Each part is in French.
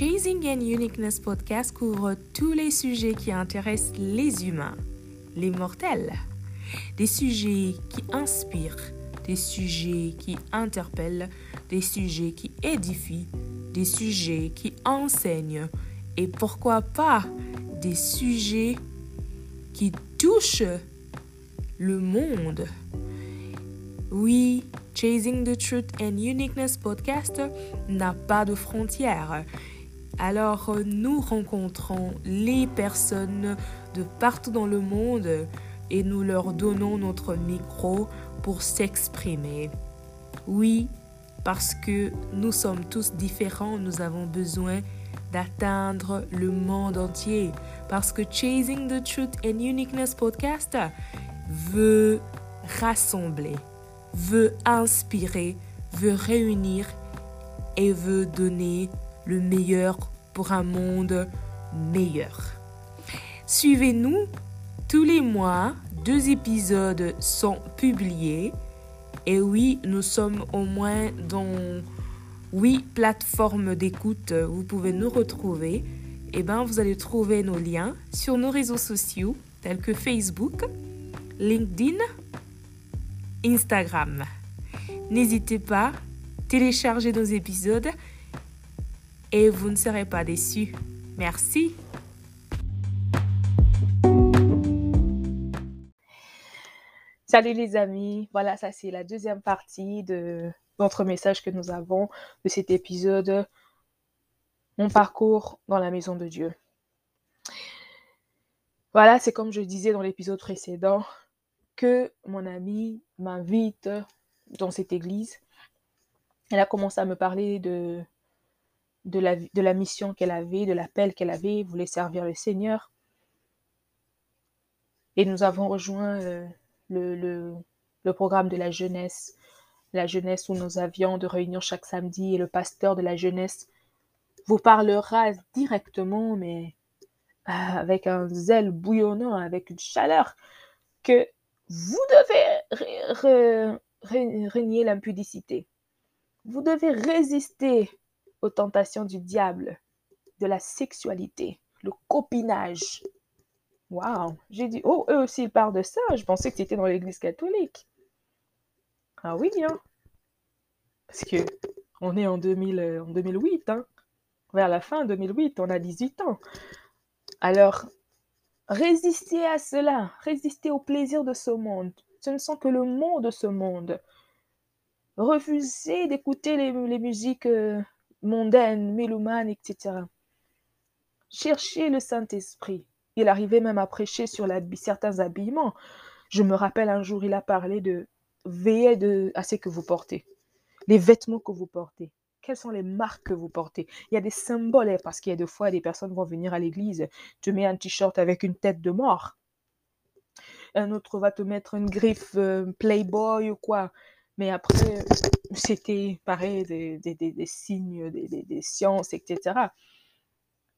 Chasing and Uniqueness Podcast couvre tous les sujets qui intéressent les humains, les mortels. Des sujets qui inspirent, des sujets qui interpellent, des sujets qui édifient, des sujets qui enseignent et pourquoi pas des sujets qui touchent le monde. Oui, Chasing the Truth and Uniqueness podcast n'a pas de frontières. Alors nous rencontrons les personnes de partout dans le monde et nous leur donnons notre micro pour s'exprimer. Oui, parce que nous sommes tous différents, nous avons besoin d'atteindre le monde entier. Parce que Chasing the Truth and Uniqueness podcast veut rassembler, veut inspirer, veut réunir et veut donner le meilleur pour un monde meilleur. Suivez-nous tous les mois, deux épisodes sont publiés. Et oui, nous sommes au moins dans huit plateformes d'écoute. Vous pouvez nous retrouver. Et eh bien, vous allez trouver nos liens sur nos réseaux sociaux tels que Facebook, LinkedIn, Instagram. N'hésitez pas, téléchargez nos épisodes et vous ne serez pas déçus. Merci. Salut les amis, voilà, ça c'est la deuxième partie de notre message que nous avons de cet épisode, mon parcours dans la maison de Dieu. Voilà, c'est comme je disais dans l'épisode précédent, que mon ami m'invite dans cette église. Elle a commencé à me parler de, de, la, de la mission qu'elle avait, de l'appel qu'elle avait, voulait servir le Seigneur. Et nous avons rejoint euh, le, le, programme de la jeunesse, la jeunesse où nous avions de réunions chaque samedi et le pasteur de la jeunesse vous parlera directement, mais euh, avec un zèle bouillonnant, avec une chaleur, que vous devez régner l'impudicité. Vous devez résister aux tentations du diable, de la sexualité, le copinage, Waouh! J'ai dit, oh, eux aussi, ils parlent de ça. Je pensais que c'était dans l'église catholique. Ah oui, hein? Parce que on est en, 2000, euh, en 2008, hein? Vers la fin 2008, on a 18 ans. Alors, résistez à cela. Résistez au plaisir de ce monde. Ce ne sont que le monde de ce monde. Refusez d'écouter les, musiques euh, mondaines, mélomanes, etc. Cherchez le Saint-Esprit. Il arrivait même à prêcher sur certains habillements. Je me rappelle un jour, il a parlé de veiller de, à ce que vous portez, les vêtements que vous portez. Quelles sont les marques que vous portez? Il y a des symboles, hein, parce qu'il y a des fois des personnes vont venir à l'église, tu mets un t-shirt avec une tête de mort. Un autre va te mettre une griffe euh, Playboy ou quoi. Mais après, c'était pareil, des, des signes, des, sciences, etc.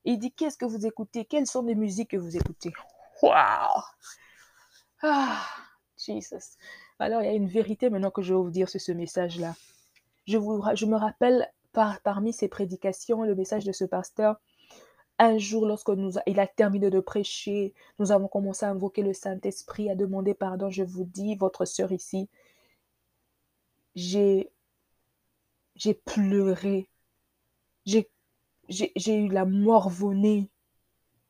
Il dit Qu'est-ce que vous écoutez? Quelles sont les musiques que vous écoutez? Waouh Ah, Jesus. Alors, il y a une vérité maintenant que je vais vous dire sur ce message-là. Je, je me rappelle par, parmi ces prédications, le message de ce pasteur. Un jour, lorsque nous, il a terminé de prêcher, nous avons commencé à invoquer le Saint-Esprit, à demander pardon. Je vous dis, votre sœur ici, j'ai, j'ai pleuré. J'ai eu la morve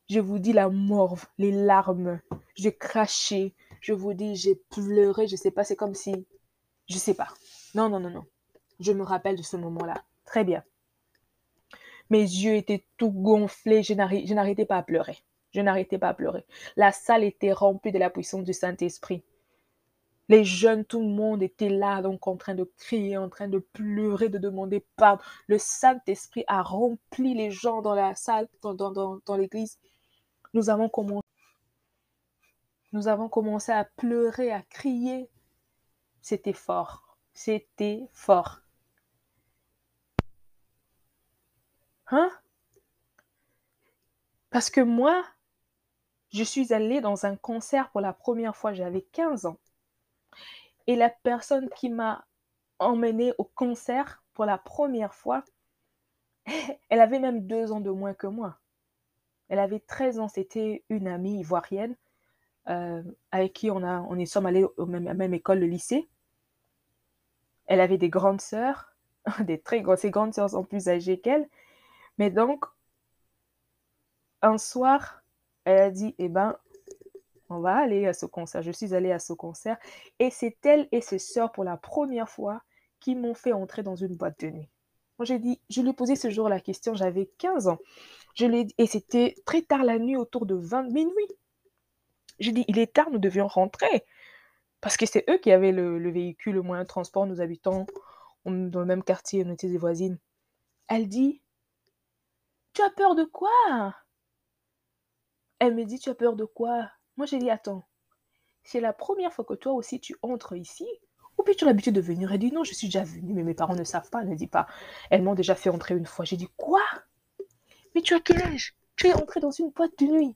Je vous dis la morve, les larmes. J'ai craché. Je vous dis, j'ai pleuré. Je sais pas, c'est comme si. Je sais pas. Non, non, non, non. Je me rappelle de ce moment-là. Très bien. Mes yeux étaient tout gonflés. Je n'arrêtais pas à pleurer. Je n'arrêtais pas à pleurer. La salle était remplie de la puissance du Saint-Esprit. Les jeunes, tout le monde était là, donc en train de crier, en train de pleurer, de demander pardon. Le Saint-Esprit a rempli les gens dans la salle, dans, l'église. Nous avons commencé. Nous avons commencé à pleurer, à crier. C'était fort. C'était fort. Hein? Parce que moi, je suis allée dans un concert pour la première fois, j'avais 15 ans. Et la personne qui m'a emmenée au concert pour la première fois, Elle avait même deux ans de moins que moi. Elle avait 13 ans. C'était une amie ivoirienne euh, avec qui on, a, on est sommes allés au même, à la même école, le lycée. Elle avait des grandes sœurs, des très grandes, ses grandes sœurs sont plus âgées qu'elle. Mais donc, un soir, elle a dit, eh ben, on va aller à ce concert. Je suis allée à ce concert. Et c'est elle et ses sœurs, pour la première fois, qui m'ont fait entrer dans une boîte de nuit. Moi, j'ai dit, je lui ai posé ce jour la question, j'avais 15 ans. Je lui et c'était très tard la nuit, autour de 20 minuit. J'ai dit, il est tard, nous devions rentrer. Parce que c'est eux qui avaient le, véhicule, le moyen de transport. Nous habitons dans le même quartier, on était des voisines. Elle dit, tu as peur de quoi? Elle me dit, tu as peur de quoi? Moi, j'ai dit, attends, c'est la première fois que toi aussi tu entres ici? Ou puis tu as l'habitude de venir? Elle dit, non, je suis déjà venue, mais mes parents ne savent pas. Ne dit pas, elles m'ont déjà fait entrer une fois. J'ai dit, quoi? Mais tu as quel âge? Tu es entrée dans une boîte de nuit.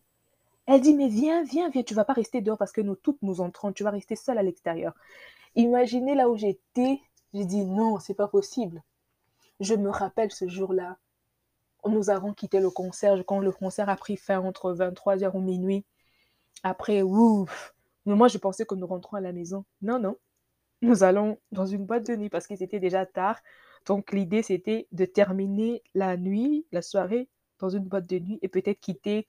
Elle dit, mais viens, viens, viens, tu vas pas rester dehors parce que nous toutes nous entrons, tu vas rester seule à l'extérieur. Imaginez là où j'étais, j'ai dit, non, c'est pas possible. Je me rappelle ce jour-là, nous avons quitté le concert, quand le concert a pris fin entre 23h ou minuit. Après, ouf, moi je pensais que nous rentrons à la maison. Non, non, nous allons dans une boîte de nuit parce que c'était déjà tard. Donc l'idée c'était de terminer la nuit, la soirée dans une boîte de nuit et peut-être quitter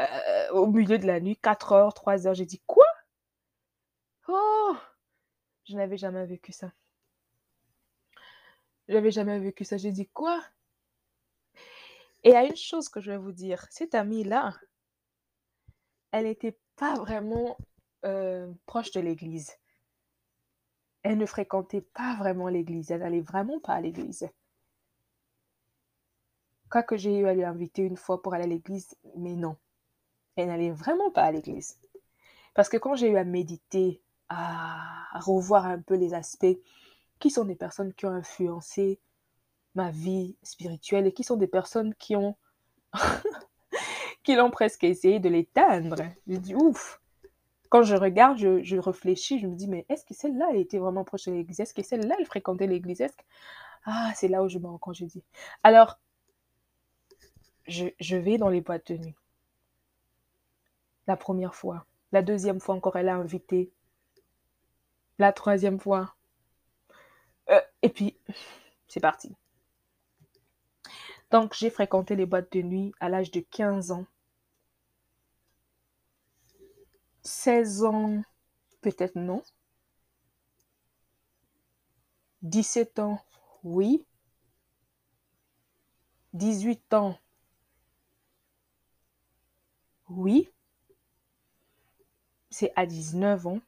euh, au milieu de la nuit, 4 heures, 3 heures. J'ai dit quoi? Oh Je n'avais jamais vécu ça. Je n'avais jamais vécu ça. J'ai dit quoi? Et a une chose que je vais vous dire. Cette amie-là, elle n'était pas vraiment euh, proche de l'église. Elle ne fréquentait pas vraiment l'église. Elle n'allait vraiment pas à l'église. que j'ai eu à lui inviter une fois pour aller à l'église, mais non elle n'allait vraiment pas à l'église. Parce que quand j'ai eu à méditer, à revoir un peu les aspects, qui sont des personnes qui ont influencé ma vie spirituelle et qui sont des personnes qui ont qui l'ont presque essayé de l'éteindre. Je dis ouf. Quand je regarde, je, réfléchis, je me dis mais est-ce que celle-là elle était vraiment proche de l'église? Est-ce que celle-là elle fréquentait l'église? Ah, c'est là où je me rends compte, je dis. Alors, je, je vais dans les boîtes de nuit la première fois. La deuxième fois encore, elle a invité. La troisième fois. Euh, et puis, c'est parti. Donc, j'ai fréquenté les boîtes de nuit à l'âge de 15 ans. 16 ans, peut-être non. 17 ans, oui. 18 ans, oui c'est à 19 ans,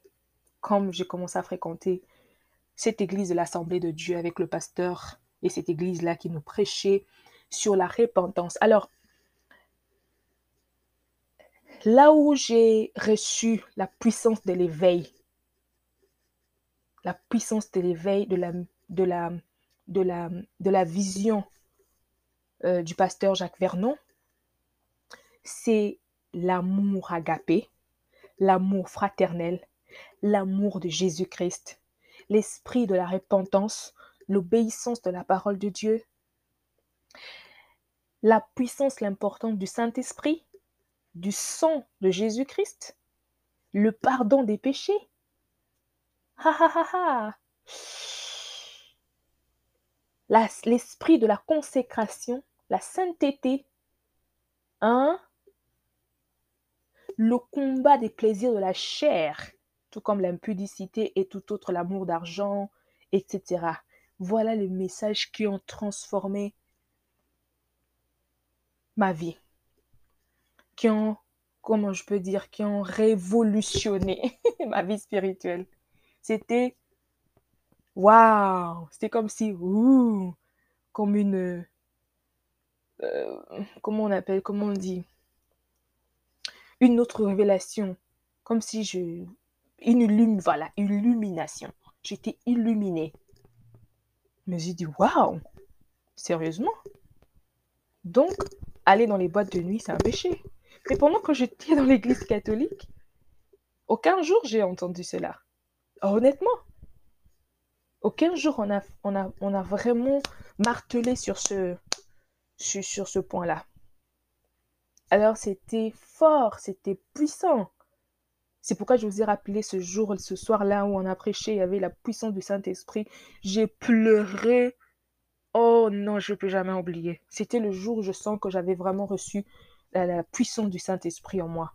comme j'ai commencé à fréquenter cette église de l'Assemblée de Dieu avec le pasteur et cette église-là qui nous prêchait sur la repentance. Alors, là où j'ai reçu la puissance de l'éveil, la puissance de l'éveil, de la, vision euh, du pasteur Jacques Vernon, c'est l'amour agapé, l'amour fraternel, l'amour de Jésus-Christ, l'esprit de la repentance, l'obéissance de la parole de Dieu, la puissance, l'importance du Saint-Esprit, du sang de Jésus-Christ, le pardon des péchés? Ha ha. L'esprit de la consécration, la sainteté, hein? le combat des plaisirs de la chair, tout comme l'impudicité et tout autre, l'amour d'argent, etc. Voilà les messages qui ont transformé ma vie, qui ont, comment je peux dire, qui ont révolutionné ma vie spirituelle. C'était, waouh, c'était comme si, ouh, comme une, euh, comment on appelle, comment on dit, une autre révélation, comme si je... Une voilà, illumination. J'étais illuminée. Mais j'ai dit, waouh, sérieusement? Donc, aller dans les boîtes de nuit, c'est un péché. Mais pendant que j'étais dans l'église catholique, aucun jour j'ai entendu cela. Honnêtement, aucun jour on a, vraiment martelé sur ce, sur ce point-là. Alors c'était fort, c'était puissant. C'est pourquoi je vous ai rappelé ce jour, ce soir-là où on a prêché, il y avait la puissance du Saint-Esprit. J'ai pleuré. Oh non, je ne peux jamais oublier. C'était le jour où je sens que j'avais vraiment reçu la, puissance du Saint-Esprit en moi.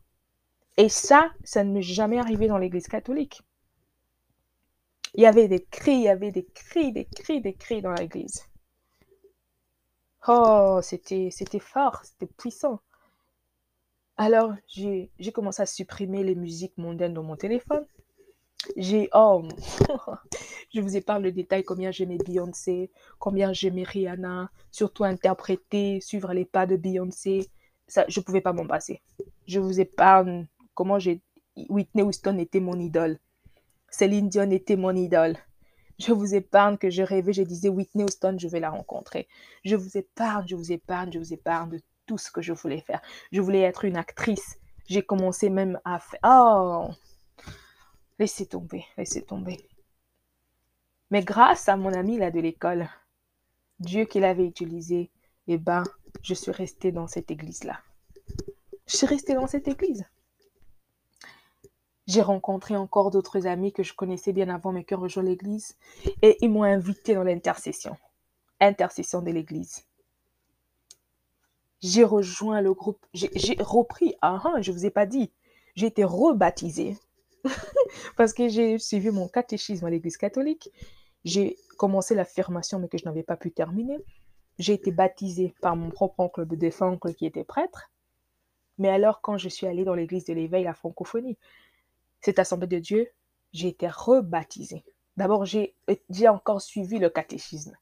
Et ça, ça ne m'est jamais arrivé dans l'Église catholique. Il y avait des cris, il y avait des cris, des cris, des cris dans l'Église. Oh, c'était, fort, c'était puissant. Alors, j'ai, commencé à supprimer les musiques mondaines dans mon téléphone. J'ai, oh, je vous ai parlé le détail combien j'aimais Beyoncé, combien j'aimais Rihanna, surtout interpréter, suivre les pas de Beyoncé. Je ne pouvais pas m'en passer. Je vous épargne comment Whitney Houston était mon idole. Céline Dion était mon idole. Je vous épargne que je rêvais, je disais Whitney Houston, je vais la rencontrer. Je vous épargne, je vous épargne, je vous épargne de tout ce que je voulais faire. Je voulais être une actrice. J'ai commencé même à faire... Oh Laissez tomber, laissez tomber. Mais grâce à mon ami là de l'école, Dieu qui l'avait utilisé, eh ben, je suis restée dans cette église-là. Je suis restée dans cette église. J'ai rencontré encore d'autres amis que je connaissais bien avant mais qui ont rejoint l'église et ils m'ont invité dans l'intercession. Intercession de l'église. J'ai rejoint le groupe, j'ai repris, ah, ah, je vous ai pas dit, j'ai été rebaptisée parce que j'ai suivi mon catéchisme à l'église catholique. J'ai commencé l'affirmation mais que je n'avais pas pu terminer. J'ai été baptisée par mon propre oncle de défunt oncle qui était prêtre. Mais alors, quand je suis allée dans l'église de l'éveil, la francophonie, cette assemblée de Dieu, j'ai été rebaptisée. D'abord, j'ai encore suivi le catéchisme.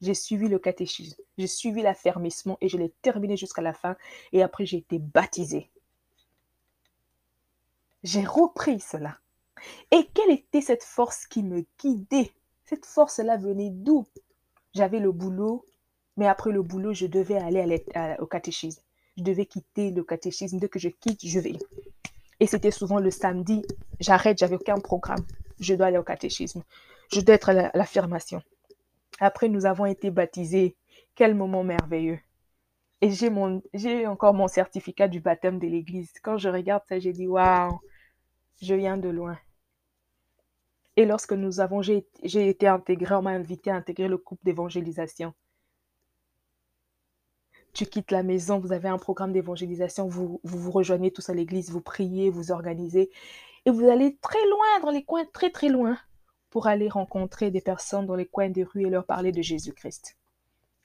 J'ai suivi le catéchisme, j'ai suivi l'affermissement et je l'ai terminé jusqu'à la fin. Et après, j'ai été baptisée. J'ai repris cela. Et quelle était cette force qui me guidait? Cette force-là venait d'où? J'avais le boulot, mais après le boulot, je devais aller au catéchisme. Je devais quitter le catéchisme. Dès que je quitte, je vais. Et c'était souvent le samedi. J'arrête, j'avais aucun programme. Je dois aller au catéchisme. Je dois être à l'affirmation. Après, nous avons été baptisés. Quel moment merveilleux. Et j'ai encore mon certificat du baptême de l'église. Quand je regarde ça, j'ai dit, waouh, je viens de loin. Et lorsque nous avons, j'ai, j'ai été intégré, on m'a invité à intégrer le groupe d'évangélisation tu quittes la maison, vous avez un programme d'évangélisation, vous, vous, rejoignez tous à l'église, vous priez, vous organisez, et vous allez très loin, dans les coins très très loin, pour aller rencontrer des personnes dans les coins des rues et leur parler de Jésus-Christ.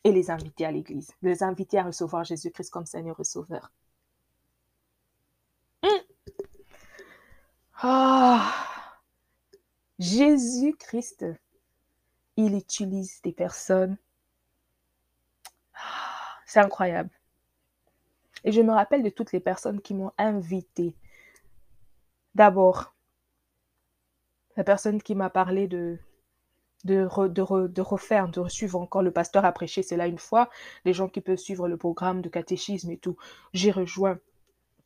Et les inviter à l'église, les inviter à recevoir Jésus-Christ comme Seigneur et Sauveur. Hmm. Ah, Jésus-Christ, il utilise des personnes c'est incroyable. Et je me rappelle de toutes les personnes qui m'ont invité. D'abord, la personne qui m'a parlé de, de, refaire, de suivre encore le pasteur à prêcher, c'est là une fois. Les gens qui peuvent suivre le programme de catéchisme et tout. J'ai rejoint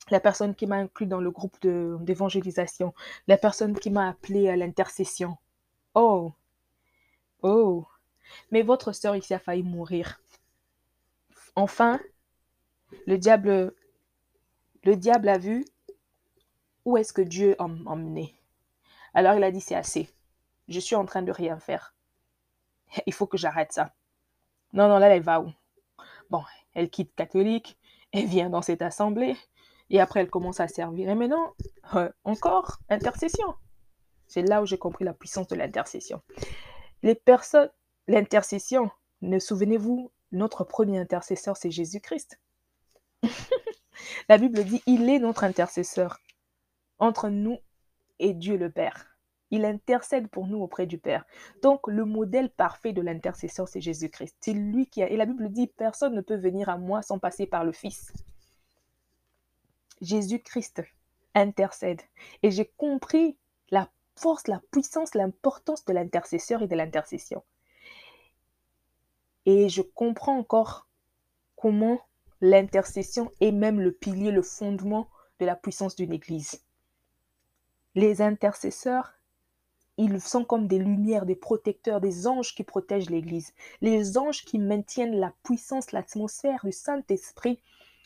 la personne qui m'a inclus dans le groupe d'évangélisation, la personne qui m'a appelé à l'intercession. Oh, oh, mais votre sœur ici a failli mourir. Enfin, le diable, le diable a vu où est-ce que Dieu emmenait. Alors il a dit, c'est assez. Je suis en train de rien faire. Il faut que j'arrête ça. Non, non, là, elle va où? Bon, elle quitte catholique, elle vient dans cette assemblée, et après elle commence à servir. Et maintenant, euh, encore, intercession. C'est là où j'ai compris la puissance de l'intercession. Les personnes, l'intercession, ne souvenez-vous, notre premier intercesseur, c'est Jésus-Christ. La Bible dit, il est notre intercesseur entre nous et Dieu le Père. Il intercède pour nous auprès du Père. Donc, le modèle parfait de l'intercesseur, c'est Jésus-Christ. C'est lui qui a... Et la Bible dit, personne ne peut venir à moi sans passer par le Fils. Jésus-Christ intercède. Et j'ai compris la force, la puissance, l'importance de l'intercesseur et de l'intercession. Et je comprends encore comment l'intercession est même le pilier, le fondement de la puissance d'une église. Les intercesseurs ils sont comme des lumières, des protecteurs, des anges qui protègent l'Église. Les anges qui maintiennent la puissance, l'atmosphère du Saint-Esprit,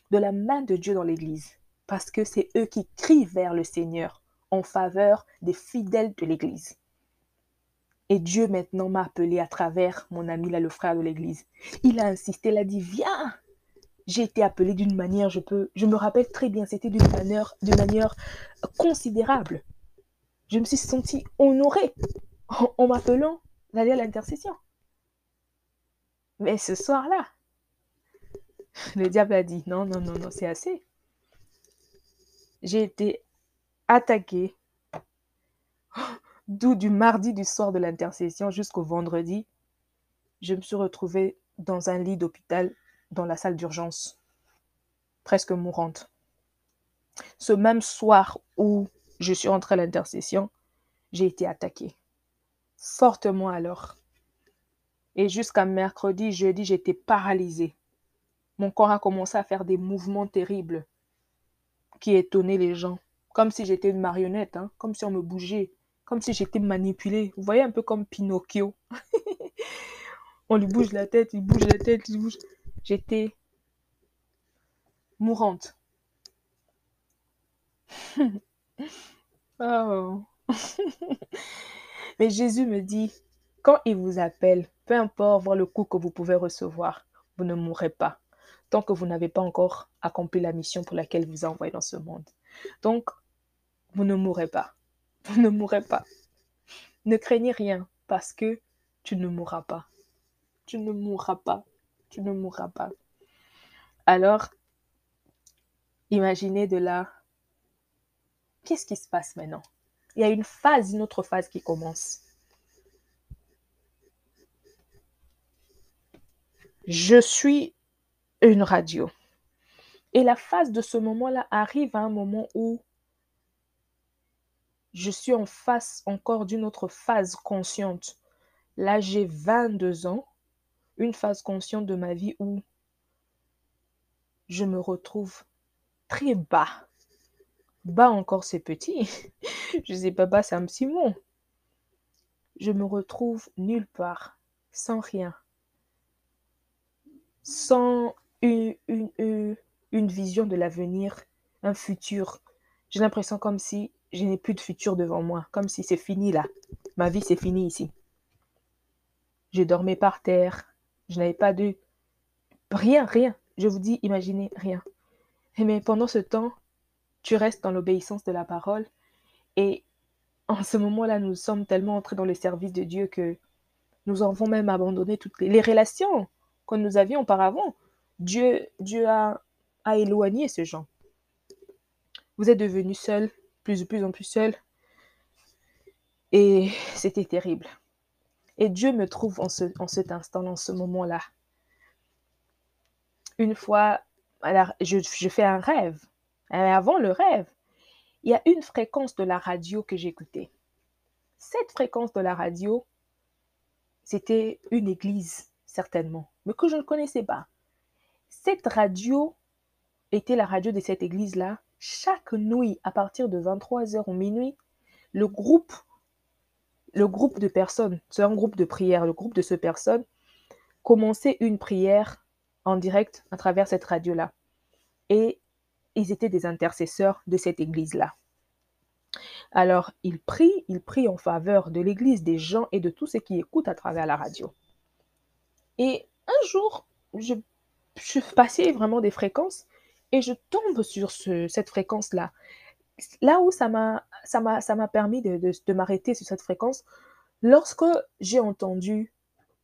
de la main de Dieu dans l'Église. Parce que c'est eux qui crient vers le Seigneur en faveur des fidèles de l'Église. Et Dieu maintenant m'a appelé à travers mon ami là, le frère de l'Église. Il a insisté, il a dit, viens. J'ai été appelé d'une manière, je peux, je me rappelle très bien, c'était d'une manière, manière considérable je me suis sentie honorée en, m'appelant d'aller à l'intercession. Mais ce soir-là, le diable a dit non, non, non, non, c'est assez. J'ai été attaquée, d'où du mardi du soir de l'intercession jusqu'au vendredi, je me suis retrouvée dans un lit d'hôpital, dans la salle d'urgence, presque mourante. Ce même soir où je suis entrée à l'intercession, j'ai été attaquée. Fortement alors. Et jusqu'à mercredi, jeudi, j'étais paralysée. Mon corps a commencé à faire des mouvements terribles qui étonnaient les gens. Comme si j'étais une marionnette, hein, comme si on me bougeait, comme si j'étais manipulée. Vous voyez un peu comme Pinocchio. on lui bouge la tête, il bouge la tête, il bouge. J'étais mourante. Oh. Mais Jésus me dit, quand il vous appelle, peu importe voir le coup que vous pouvez recevoir, vous ne mourrez pas tant que vous n'avez pas encore accompli la mission pour laquelle vous envoyez dans ce monde. Donc, vous ne mourrez pas. Ne mourrez pas. Ne craignez rien parce que tu ne mourras pas. Tu ne mourras pas. Tu ne mourras pas. Alors, imaginez de là Qu'est-ce qui se passe maintenant? Il y a une phase, une autre phase qui commence. Je suis une radio. Et la phase de ce moment-là arrive à un moment où je suis en face encore d'une autre phase consciente. Là, j'ai 22 ans, une phase consciente de ma vie où je me retrouve très bas. Bas encore, c'est petit. je sais pas, bas, c'est un petit mot. Je me retrouve nulle part, sans rien, sans une, une, une vision de l'avenir, un futur. J'ai l'impression comme si je n'ai plus de futur devant moi, comme si c'est fini là. Ma vie, c'est fini ici. Je dormais par terre, je n'avais pas de... Rien, rien. Je vous dis, imaginez, rien. Mais pendant ce temps, tu restes dans l'obéissance de la parole. Et en ce moment-là, nous sommes tellement entrés dans le service de Dieu que nous avons même abandonné toutes les, relations que nous avions auparavant. Dieu, Dieu a, a éloigné ces gens. Vous êtes devenus seuls, plus, plus en plus seuls. Et c'était terrible. Et Dieu me trouve en, ce, en cet instant, en ce moment-là. Une fois, alors, je, je fais un rêve. Avant le rêve, il y a une fréquence de la radio que j'écoutais. Cette fréquence de la radio, c'était une église, certainement, mais que je ne connaissais pas. Cette radio était la radio de cette église-là. Chaque nuit, à partir de 23h ou minuit, le groupe, le groupe de personnes, c'est un groupe de prière, le groupe de ces personnes, commençait une prière en direct à travers cette radio-là. Et ils étaient des intercesseurs de cette église-là. Alors, ils prient, ils prient en faveur de l'église, des gens et de tous ceux qui écoutent à travers la radio. Et un jour, je, je passais vraiment des fréquences et je tombe sur cette fréquence-là. Là où ça m'a, ça ça permis de, m'arrêter sur cette fréquence, lorsque j'ai entendu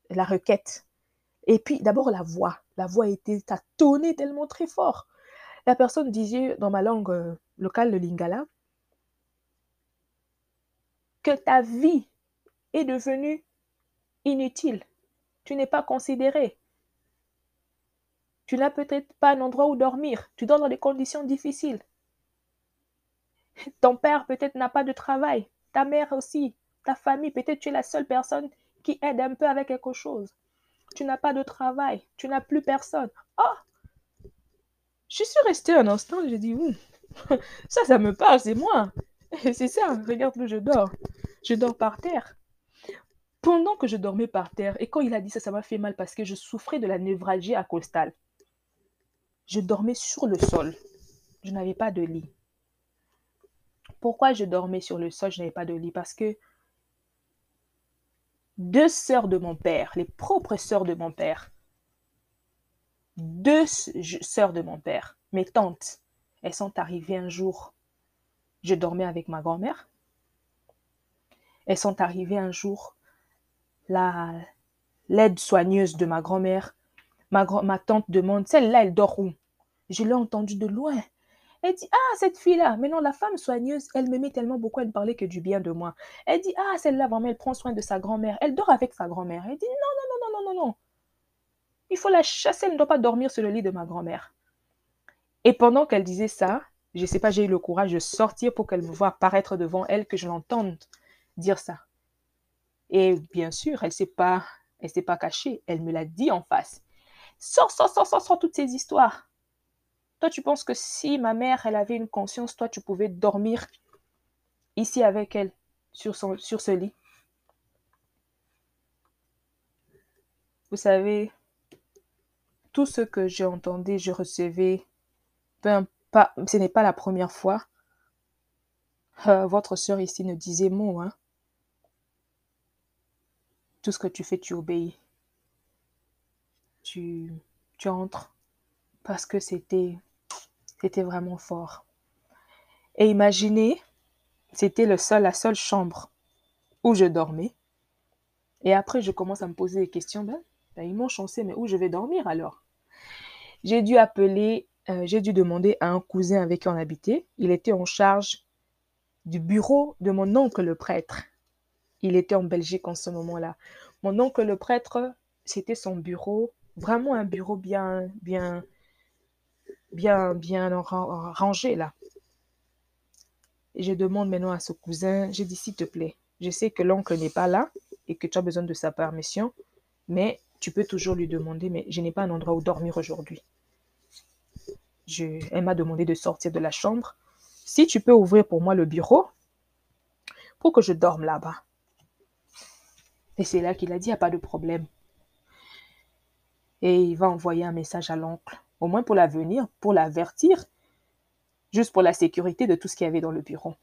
la requête, et puis d'abord la voix, la voix était tâtonnée tellement très fort. La personne disait dans ma langue euh, locale, le lingala, que ta vie est devenue inutile. Tu n'es pas considéré. Tu n'as peut-être pas un endroit où dormir. Tu dors dans des conditions difficiles. Ton père peut-être n'a pas de travail. Ta mère aussi. Ta famille, peut-être tu es la seule personne qui aide un peu avec quelque chose. Tu n'as pas de travail. Tu n'as plus personne. Oh, je suis restée un instant, j'ai dit, ça, ça me parle, c'est moi. C'est ça, regarde-le, je dors. Je dors par terre. Pendant que je dormais par terre, et quand il a dit ça, ça m'a fait mal parce que je souffrais de la névralgie accostale. Je dormais sur le sol. Je n'avais pas de lit. Pourquoi je dormais sur le sol, je n'avais pas de lit? Parce que deux sœurs de mon père, les propres sœurs de mon père, deux sœurs de mon père, mes tantes, elles sont arrivées un jour. Je dormais avec ma grand-mère. Elles sont arrivées un jour. La l'aide soigneuse de ma grand-mère, ma, tante demande, celle-là, elle dort où? Je l'ai entendue de loin. Elle dit, ah, cette fille-là, maintenant la femme soigneuse, elle m'aimait tellement beaucoup, elle ne parlait que du bien de moi. Elle dit, ah, celle-là, vraiment, elle prend soin de sa grand-mère. Elle dort avec sa grand-mère. Elle dit, non, non, non, non, non, non, non. Il faut la chasser, elle ne doit pas dormir sur le lit de ma grand-mère. Et pendant qu'elle disait ça, je ne sais pas, j'ai eu le courage de sortir pour qu'elle me voie apparaître devant elle, que je l'entende dire ça. Et bien sûr, elle ne s'est pas, elle s'est pas cachée, elle me l'a dit en face. Sors, sors, sors, sors, toutes ces histoires. Toi, tu penses que si ma mère, elle avait une conscience, toi, tu pouvais dormir ici avec elle, sur, son, sur ce lit. Vous savez, tout ce que j'ai entendu, je recevais, pas, ce n'est pas la première fois. Euh, votre soeur ici ne disait mot, hein. Tout ce que tu fais, tu obéis. Tu, entres parce que c'était c'était vraiment fort. Et imaginez, c'était le seul, la seule chambre où je dormais. Et après, je commence à me poser des questions. Ben, ben ils m'ont chancé, mais où je vais dormir alors? J'ai dû appeler, euh, j'ai dû demander à un cousin avec qui on habitait. Il était en charge du bureau de mon oncle le prêtre. Il était en Belgique en ce moment-là. Mon oncle le prêtre, c'était son bureau, vraiment un bureau bien, bien, bien, bien rangé là. Et je demande maintenant à ce cousin, je dis s'il te plaît, je sais que l'oncle n'est pas là et que tu as besoin de sa permission, mais tu peux toujours lui demander, mais je n'ai pas un endroit où dormir aujourd'hui. Je, elle m'a demandé de sortir de la chambre. Si tu peux ouvrir pour moi le bureau pour que je dorme là-bas. Et c'est là qu'il a dit, il n'y a pas de problème. Et il va envoyer un message à l'oncle au moins pour l'avenir, pour l'avertir, juste pour la sécurité de tout ce qu'il y avait dans le bureau.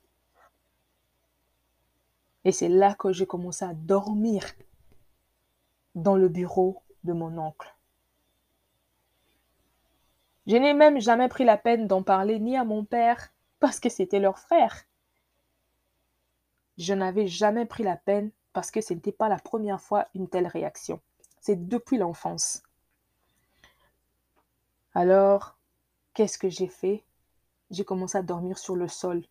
Et c'est là que j'ai commencé à dormir dans le bureau de mon oncle. Je n'ai même jamais pris la peine d'en parler ni à mon père, parce que c'était leur frère. Je n'avais jamais pris la peine parce que ce n'était pas la première fois une telle réaction. C'est depuis l'enfance. Alors, qu'est-ce que j'ai fait? J'ai commencé à dormir sur le sol.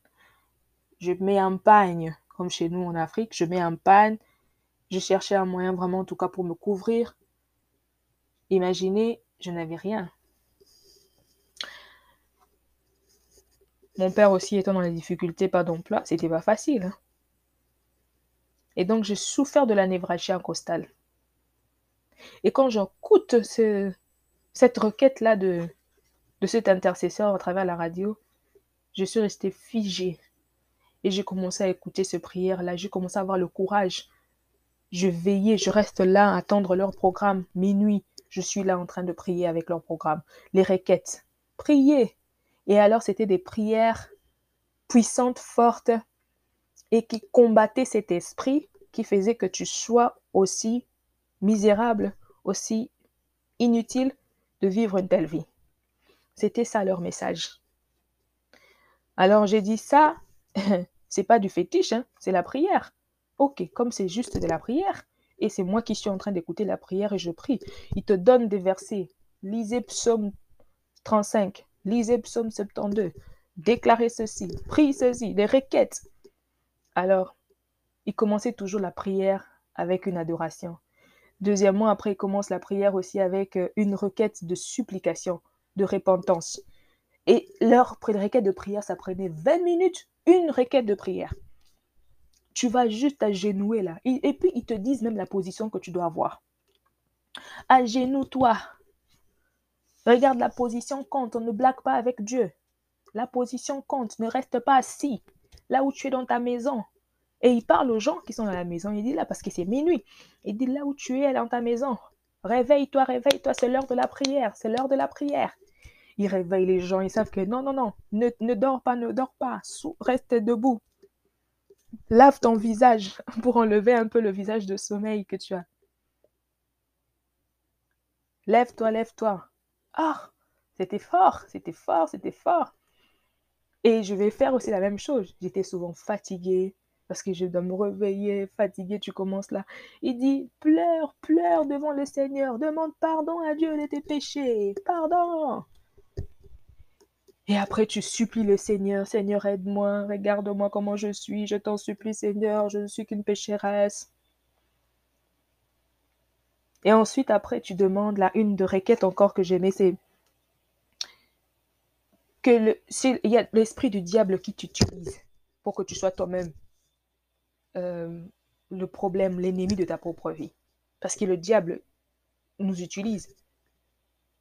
Je mets un pagne, comme chez nous en Afrique, je mets un pagne. Je cherchais un moyen vraiment, en tout cas, pour me couvrir. Imaginez, je n'avais rien. Mon père aussi étant dans les difficultés, pas d'emploi, c'était pas facile. Hein. Et donc, j'ai souffert de la névralgie costale. Et quand j'écoute ce, cette requête-là de, cet intercesseur à travers la radio, je suis restée figée. Et j'ai commencé à écouter ce prière-là. J'ai commencé à avoir le courage. Je veillais, je reste là à attendre leur programme. Minuit, je suis là en train de prier avec leur programme. Les requêtes. Prier. Et alors, c'était des prières puissantes, fortes, et qui combattaient cet esprit qui faisait que tu sois aussi misérable, aussi inutile, de vivre une telle vie. C'était ça leur message. Alors j'ai dit ça, c'est pas du fétiche, hein, c'est la prière. Ok, comme c'est juste de la prière, et c'est moi qui suis en train d'écouter la prière et je prie. Il te donne des versets. Lisez psaume 35, lisez psaume 72, déclarez ceci, priez ceci, des requêtes. Alors, il commençait toujours la prière avec une adoration. Deuxièmement, après, il commence la prière aussi avec euh, une requête de supplication, de repentance. Et leur requête de prière, ça prenait 20 minutes, une requête de prière. Tu vas juste agenouer là. Et puis, ils te disent même la position que tu dois avoir. Agenouille-toi. Regarde la position compte. On ne blague pas avec Dieu. La position compte. Ne reste pas assis. là où tu es dans ta maison. Et il parle aux gens qui sont dans la maison. Il dit là, parce que c'est minuit. Il dit là où tu es dans ta maison. Réveille-toi, réveille-toi, c'est l'heure de la prière, c'est l'heure de la prière. Il réveille les gens, ils savent que non, non, non, ne, ne dors pas, ne dors pas, reste debout. Lave ton visage pour enlever un peu le visage de sommeil que tu as. Lève-toi, lève-toi. Ah, c'était fort, c'était fort, c'était fort. Et je vais faire aussi la même chose. J'étais souvent fatiguée parce que je dois me réveiller, fatiguée, tu commences là. Il dit, pleure, pleure devant le Seigneur, demande pardon à Dieu de tes péchés, pardon. Et après, tu supplies le Seigneur, Seigneur, aide-moi, regarde-moi comment je suis, je t'en supplie, Seigneur, je ne suis qu'une pécheresse. Et ensuite, après, tu demandes la une de requête encore que j'aimais, c'est que le, il y a l'esprit du diable qui t'utilise pour que tu sois toi-même euh, le problème, l'ennemi de ta propre vie. Parce que le diable nous utilise.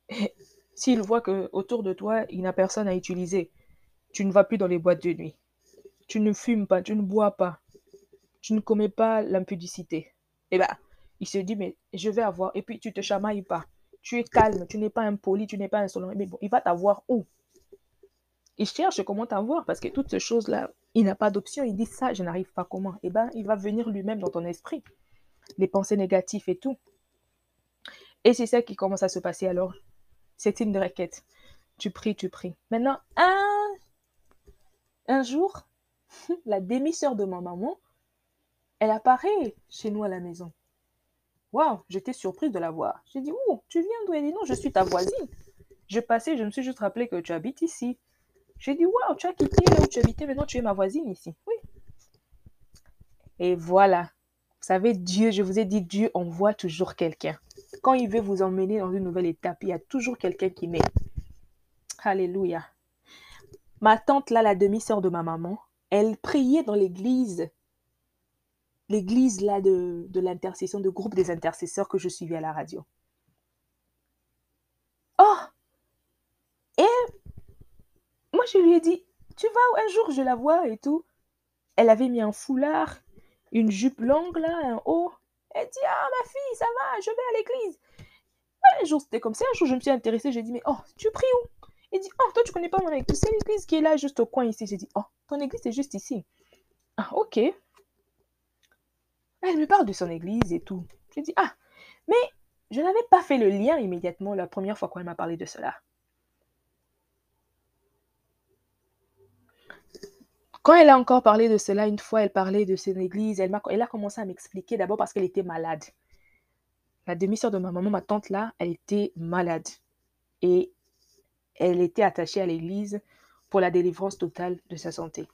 S'il voit que autour de toi, il n'y a personne à utiliser, tu ne vas plus dans les boîtes de nuit. Tu ne fumes pas, tu ne bois pas, tu ne commets pas l'impudicité. Eh bien, il se dit, mais je vais avoir. Et puis, tu te chamailles pas. Tu es calme, tu n'es pas impoli, tu n'es pas insolent. Mais bon, il va t'avoir où? Il cherche comment t'avoir parce que toutes ces choses-là, il n'a pas d'option. Il dit ça, je n'arrive pas comment? Eh bien, il va venir lui-même dans ton esprit. Les pensées négatives et tout. Et c'est ça qui commence à se passer alors. C'est une requête. Tu pries, tu pries. Maintenant, un, un jour, la demi-sœur de ma maman, elle apparaît chez nous à la maison. Waouh, j'étais surprise de la voir. J'ai dit, oh, tu viens d'où? Elle dit, non, je suis ta voisine. Je passais, je me suis juste rappelé que tu habites ici. J'ai dit, waouh, tu as quitté là où tu habitais, maintenant tu es ma voisine ici. Oui. Et voilà. Vous savez, Dieu, je vous ai dit, Dieu envoie toujours quelqu'un. Quand il veut vous emmener dans une nouvelle étape, il y a toujours quelqu'un qui met. Alléluia. Ma tante, là, la demi-sœur de ma maman, elle priait dans l'église l'église là de, de l'intercession, de groupe des intercesseurs que je suivais à la radio. Oh moi je lui ai dit, tu vas un jour je la vois et tout. Elle avait mis un foulard, une jupe longue là, un haut. Elle dit, ah ma fille, ça va, je vais à l'église. Un jour c'était comme ça, un jour je me suis intéressée, j'ai dit, mais oh, tu pries où? Il dit, oh, toi tu connais pas mon église, c'est l'église qui est là juste au coin ici. J'ai dit, oh, ton église est juste ici. Ah, ok. Elle me parle de son église et tout. Je dis, ah, mais je n'avais pas fait le lien immédiatement la première fois qu'elle m'a parlé de cela. Quand elle a encore parlé de cela, une fois, elle parlait de son église, elle, a, commencé à m'expliquer d'abord parce qu'elle était malade. La demi-sœur de ma maman, ma tante là, elle était malade. Et elle était attachée à l'église pour la délivrance totale de sa santé.